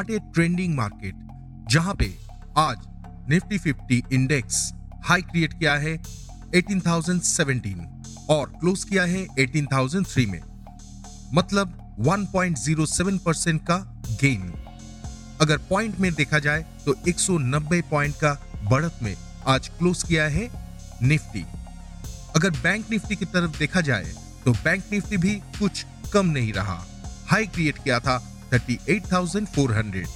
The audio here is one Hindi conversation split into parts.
व्हाट ए ट्रेंडिंग मार्केट जहाँ पे आज निफ्टी 50 इंडेक्स हाई क्रिएट किया है 18,017 और क्लोज किया है 18,003 में। मतलब 1.07 परसेंट का गेन। अगर पॉइंट में देखा जाए तो 190 पॉइंट का बढ़त में आज क्लोज किया है निफ्टी। अगर बैंक निफ्टी की तरफ़ देखा जाए तो बैंक निफ्टी भी कुछ कम नहीं रहा। हाई क्रिएट किया था 38,400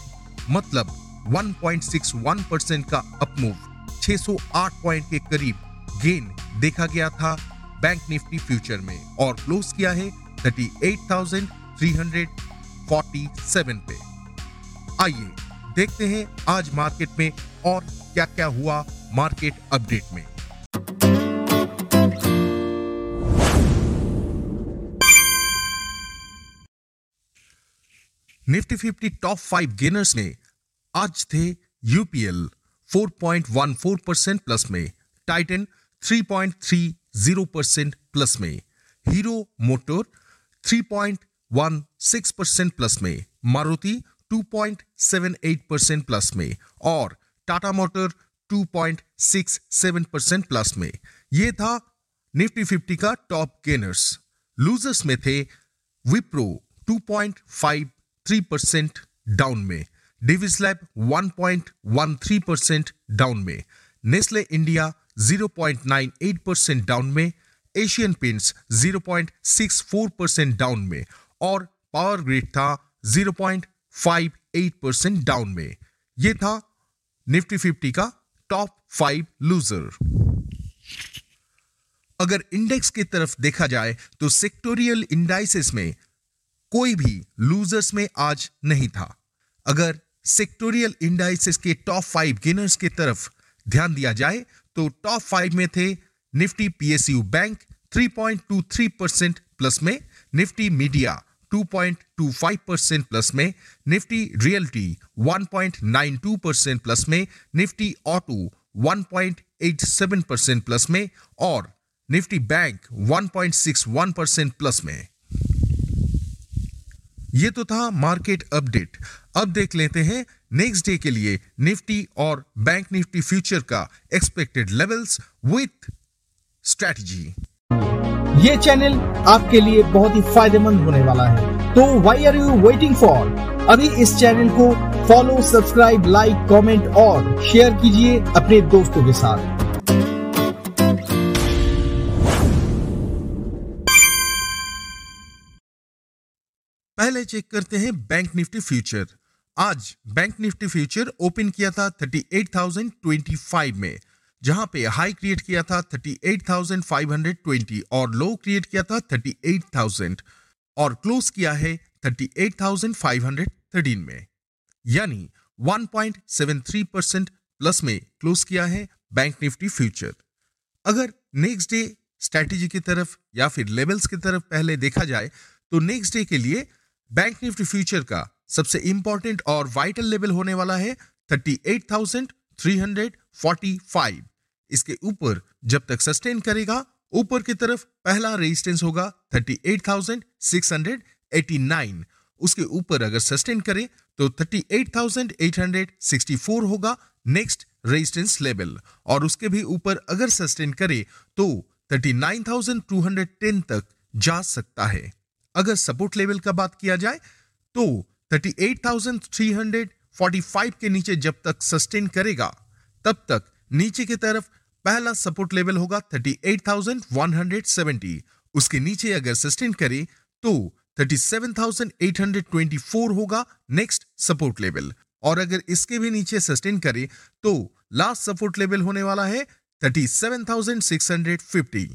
मतलब 1.61 परसेंट का अपमूव 608 पॉइंट के करीब गेन देखा गया था बैंक निफ्टी फ्यूचर में और क्लोज किया है 38,347 पे। आइए देखते हैं आज मार्केट में और क्या क्या हुआ मार्केट अपडेट में। Nifty fifty top five gainers में आज थे यूपीएल 4.14 परसेंट प्लस में, टाइटन 3.30 परसेंट प्लस में, हीरो मोटर 3.16 परसेंट प्लस में, मारुति 2.78 परसेंट प्लस में और टाटा मोटर 2.67 परसेंट प्लस में। यह था निफ्टी फिफ्टी का टॉप गेनर्स। लूजर्स में थे विप्रो 2.53 परसेंट डाउन में डिविसलैब 1.13 परसेंट डाउन में नेस्ले इंडिया 0.98 परसेंट डाउन में एशियन पेंट्स 0.64 परसेंट डाउन में और पावर ग्रिड था 0.58 परसेंट डाउन में। यह था निफ्टी फिफ्टी का टॉप फाइव लूजर अगर इंडेक्स की तरफ़ देखा जाए तो सेक्टोरियल इंडाइसिस में कोई भी लूजर्स में आज नहीं था। अगर सेक्टोरियल इंडाइसिस के टॉप फाइव गेनर्स की तरफ़ ध्यान दिया जाए तो टॉप फाइव में थे Nifty PSU bank 3.23 percent plus में निफ्टी मीडिया 2.25 परसेंट प्लस में निफ्टी रियल्टी 1.92 परसेंट प्लस में निफ्टी ऑटो 1.87 परसेंट प्लस में, और निफ्टी बैंक 1.61 परसेंट प्लस में। ये तो था मार्केट अपडेट। अब देख लेते हैं नेक्स्ट डे के लिए निफ्टी और बैंक निफ्टी फ्यूचर का एक्सपेक्टेड लेवल्स विथ स्ट्रेटजी ये चैनल आपके लिए बहुत ही फ़ायदेमंद होने वाला है। तो why are you waiting for अभी इस चैनल को फॉलो सब्सक्राइब लाइक कमेंट और शेयर कीजिए अपने दोस्तों के साथ। पहले चेक करते हैं बैंक निफ्टी फ्यूचर। आज बैंक निफ्टी फ्यूचर ओपन किया था 38,025 में जहाँ पे हाई क्रिएट किया था 38,520 और लो क्रिएट किया था 38,000 और क्लोज किया है 38,513 में। यानी 1.73 परसेंट प्लस में क्लोज किया है बैंक निफ्टी फ्यूचर। अगर नेक्स्ट डे स्ट्रैटेजी की तरफ़ या फिर लेवल्स की तरफ़ पहले देखा जाए तो नेक्स्ट डे के लिए बैंक निफ्टी फ्यूचर का सबसे इंपॉर्टेंट और वाइटल लेवल होने वाला है 38,345 इसके ऊपर जब तक सस्टेन करेगा ऊपर की तरफ़ पहला रेजिस्टेंस होगा 38,689 उसके ऊपर अगर सस्टेन करे तो 38,864 होगा नेक्स्ट रेजिस्टेंस लेवल और उसके भी ऊपर अगर सस्टेन करे तो 39,210 तक जा सकता है। अगर सपोर्ट लेवल का बात किया जाए तो 38,345 के नीचे जब तक सस्टेन करेगा तब तक नीचे की तरफ़ पहला सपोर्ट लेवल होगा 38,170 उसके नीचे अगर सस्टेन करे तो 37,824 होगा नेक्स्ट सपोर्ट लेवल। और अगर इसके भी नीचे सस्टेन करे तो लास्ट सपोर्ट लेवल होने वाला है 37,650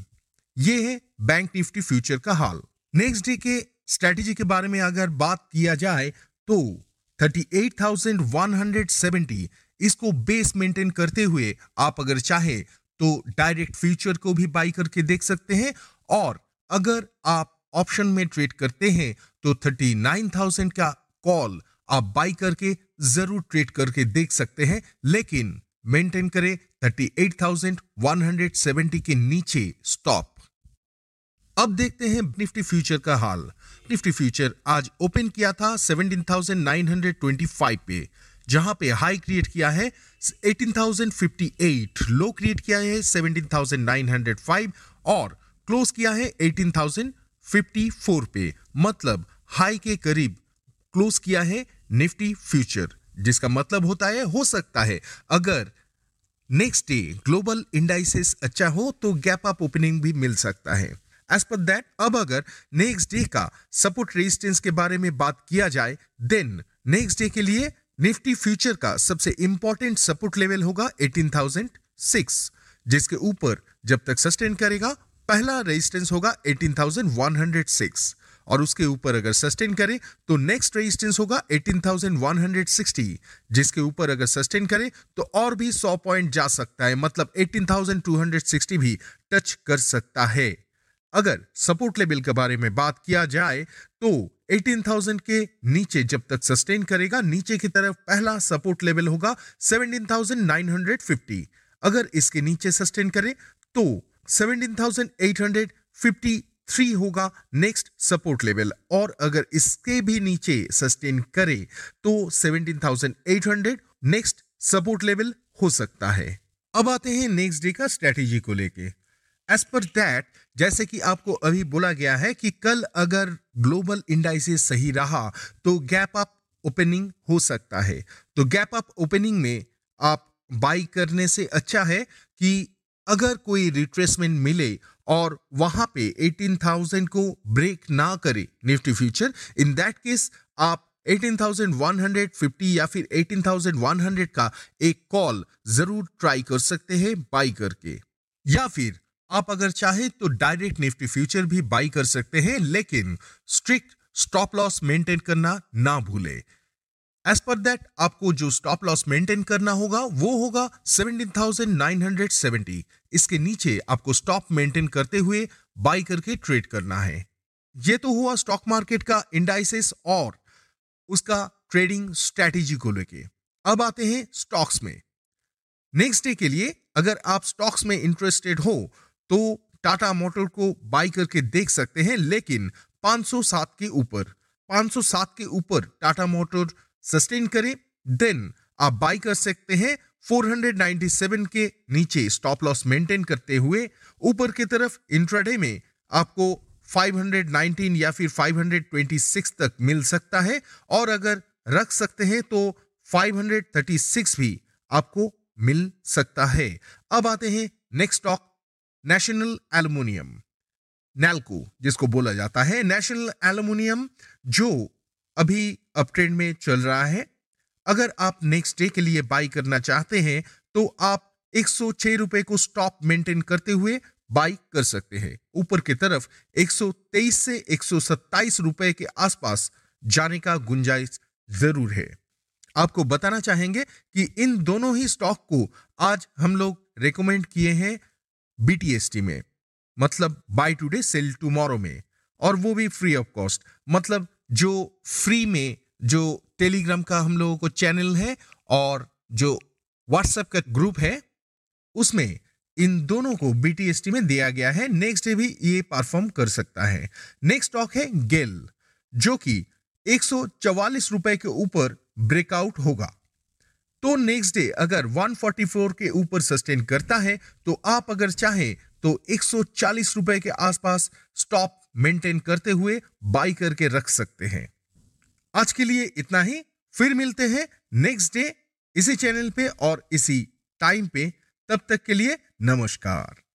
ये है बैंक निफ्टी फ्यूचर का हाल। नेक्स्ट डे के स्ट्रेटेजी के बारे में अगर बात किया जाए तो 38,170 इसको बेस मेंटेन करते हुए आप अगर चाहे तो डायरेक्ट फ्यूचर को भी बाई करके देख सकते हैं। और अगर आप ऑप्शन में ट्रेड करते हैं तो 39,000 का कॉल आप बाई करके ज़रूर ट्रेड करके देख सकते हैं। लेकिन मेंटेन करें 38,170 के नीचे स्टॉप अब देखते हैं निफ्टी फ्यूचर का हाल। निफ्टी फ्यूचर आज ओपन किया था 17,925 पे जहाँ पे हाई क्रिएट किया है 18,058 लो क्रिएट किया है 17,905 और क्लोज किया है 18,054 पे मतलब हाई के करीब क्लोज किया है निफ्टी फ्यूचर जिसका मतलब होता है हो सकता है अगर नेक्स्ट डे ग्लोबल इंडाइसिस अच्छा हो तो गैप अप ओपनिंग भी मिल सकता है। एज पर दैट अब अगर नेक्स्ट डे का सपोर्ट रेजिस्टेंस के बारे में बात किया जाए देन नेक्स्ट डे के लिए निफ्टी फ्यूचर का सबसे इंपॉर्टेंट सपोर्ट लेवल होगा 18,006 जिसके ऊपर जब तक सस्टेन करेगा पहला रेजिस्टेंस होगा 18,106 और उसके ऊपर अगर सस्टेन करे तो नेक्स्ट रेजिस्टेंस होगा 18,160 जिसके ऊपर अगर सस्टेन करे तो और भी 100 पॉइंट जा सकता है मतलब 18,260 भी टच कर सकता है। अगर सपोर्ट लेवल के बारे में बात किया जाए तो 18,000 के नीचे जब तक सस्टेन करेगा नीचे की तरफ़ पहला सपोर्ट लेवल होगा 17,950 अगर इसके नीचे सस्टेन करे तो 17,853 होगा नेक्स्ट सपोर्ट लेवल और अगर इसके भी नीचे सस्टेन करे तो 17,800 नेक्स्ट सपोर्ट लेवल हो सकता है। अब आते हैं नेक्स्ट डे का स्ट्रेटेजी को लेके। एज पर दैट जैसे कि आपको अभी बोला गया है कि कल अगर ग्लोबल इंडाइसिस सही रहा तो गैप अप ओपनिंग हो सकता है। तो गैप अप ओपनिंग में आप बाई करने से अच्छा है कि अगर कोई रिट्रेसमेंट मिले और वहाँ पे 18,000 को ब्रेक ना करे Nifty future in that case आप 18,150 या फिर 18,100 का एक कॉल ज़रूर ट्राई कर सकते हैं बाई करके। या फिर आप अगर चाहे तो डायरेक्ट निफ्टी फ्यूचर भी बाई कर सकते हैं लेकिन स्ट्रिक्ट स्टॉप लॉस मेंटेन करना ना भूले। एज पर दैट आपको जो स्टॉप लॉस मेंटेन करना होगा वो होगा 17,970 इसके नीचे आपको स्टॉप मेंटेन करते हुए बाई करके ट्रेड करना है। ये तो हुआ स्टॉक मार्केट का इंडाइसिस और उसका ट्रेडिंग स्ट्रेटेजी को लेके। अब आते हैं स्टॉक्स में। नेक्स्ट डे के लिए अगर आप स्टॉक्स में इंटरेस्टेड हो तो टाटा मोटर को बाई करके देख सकते हैं, लेकिन 507 के ऊपर 507 के ऊपर टाटा मोटर सस्टेन करे, देन आप बाई कर सकते हैं 497 के नीचे स्टॉप लॉस मेंटेन करते हुए, ऊपर की तरफ़ इंट्राडे में आपको 519 या फिर 526 तक मिल सकता है, और अगर रख सकते हैं तो 536 भी आपको मिल सकता है। अब आते हैं next stock national aluminium NALCO जिसको बोला जाता है। नेशनल एल्युमिनियम जो अभी अपट्रेंड में चल रहा है। अगर आप नेक्स्ट डे के लिए बाई करना चाहते हैं तो आप एक सौ छह रुपए को स्टॉप मेंटेन करते हुए बाई कर सकते हैं। ऊपर की तरफ़ 123 से 127 रुपए के आसपास जाने का गुंजाइश ज़रूर है। आपको बताना चाहेंगे कि इन दोनों ही स्टॉक को आज हम लोग रेकमेंड किए हैं बीटीएसटी में मतलब बाय टुडे सेल टुमारो में, और वो भी फ्री ऑफ़ कॉस्ट मतलब जो फ्री में, जो टेलीग्राम का हम लोगों को चैनल है और जो व्हाट्सएप का ग्रुप है, उसमें इन दोनों को बीटीएसटी में दिया गया है। नेक्स्ट डे भी ये परफॉर्म कर सकता है। नेक्स्ट स्टॉक है गेल जो कि एक रुपए के ऊपर ब्रेकआउट होगा। तो नेक्स्ट डे अगर 144 के ऊपर सस्टेन करता है तो आप अगर चाहें तो 140 रुपए के आसपास स्टॉप मेंटेन करते हुए बाई करके रख सकते हैं। आज के लिए इतना ही, फिर मिलते हैं नेक्स्ट डे इसी चैनल पे और इसी टाइम पे। तब तक के लिए नमस्कार।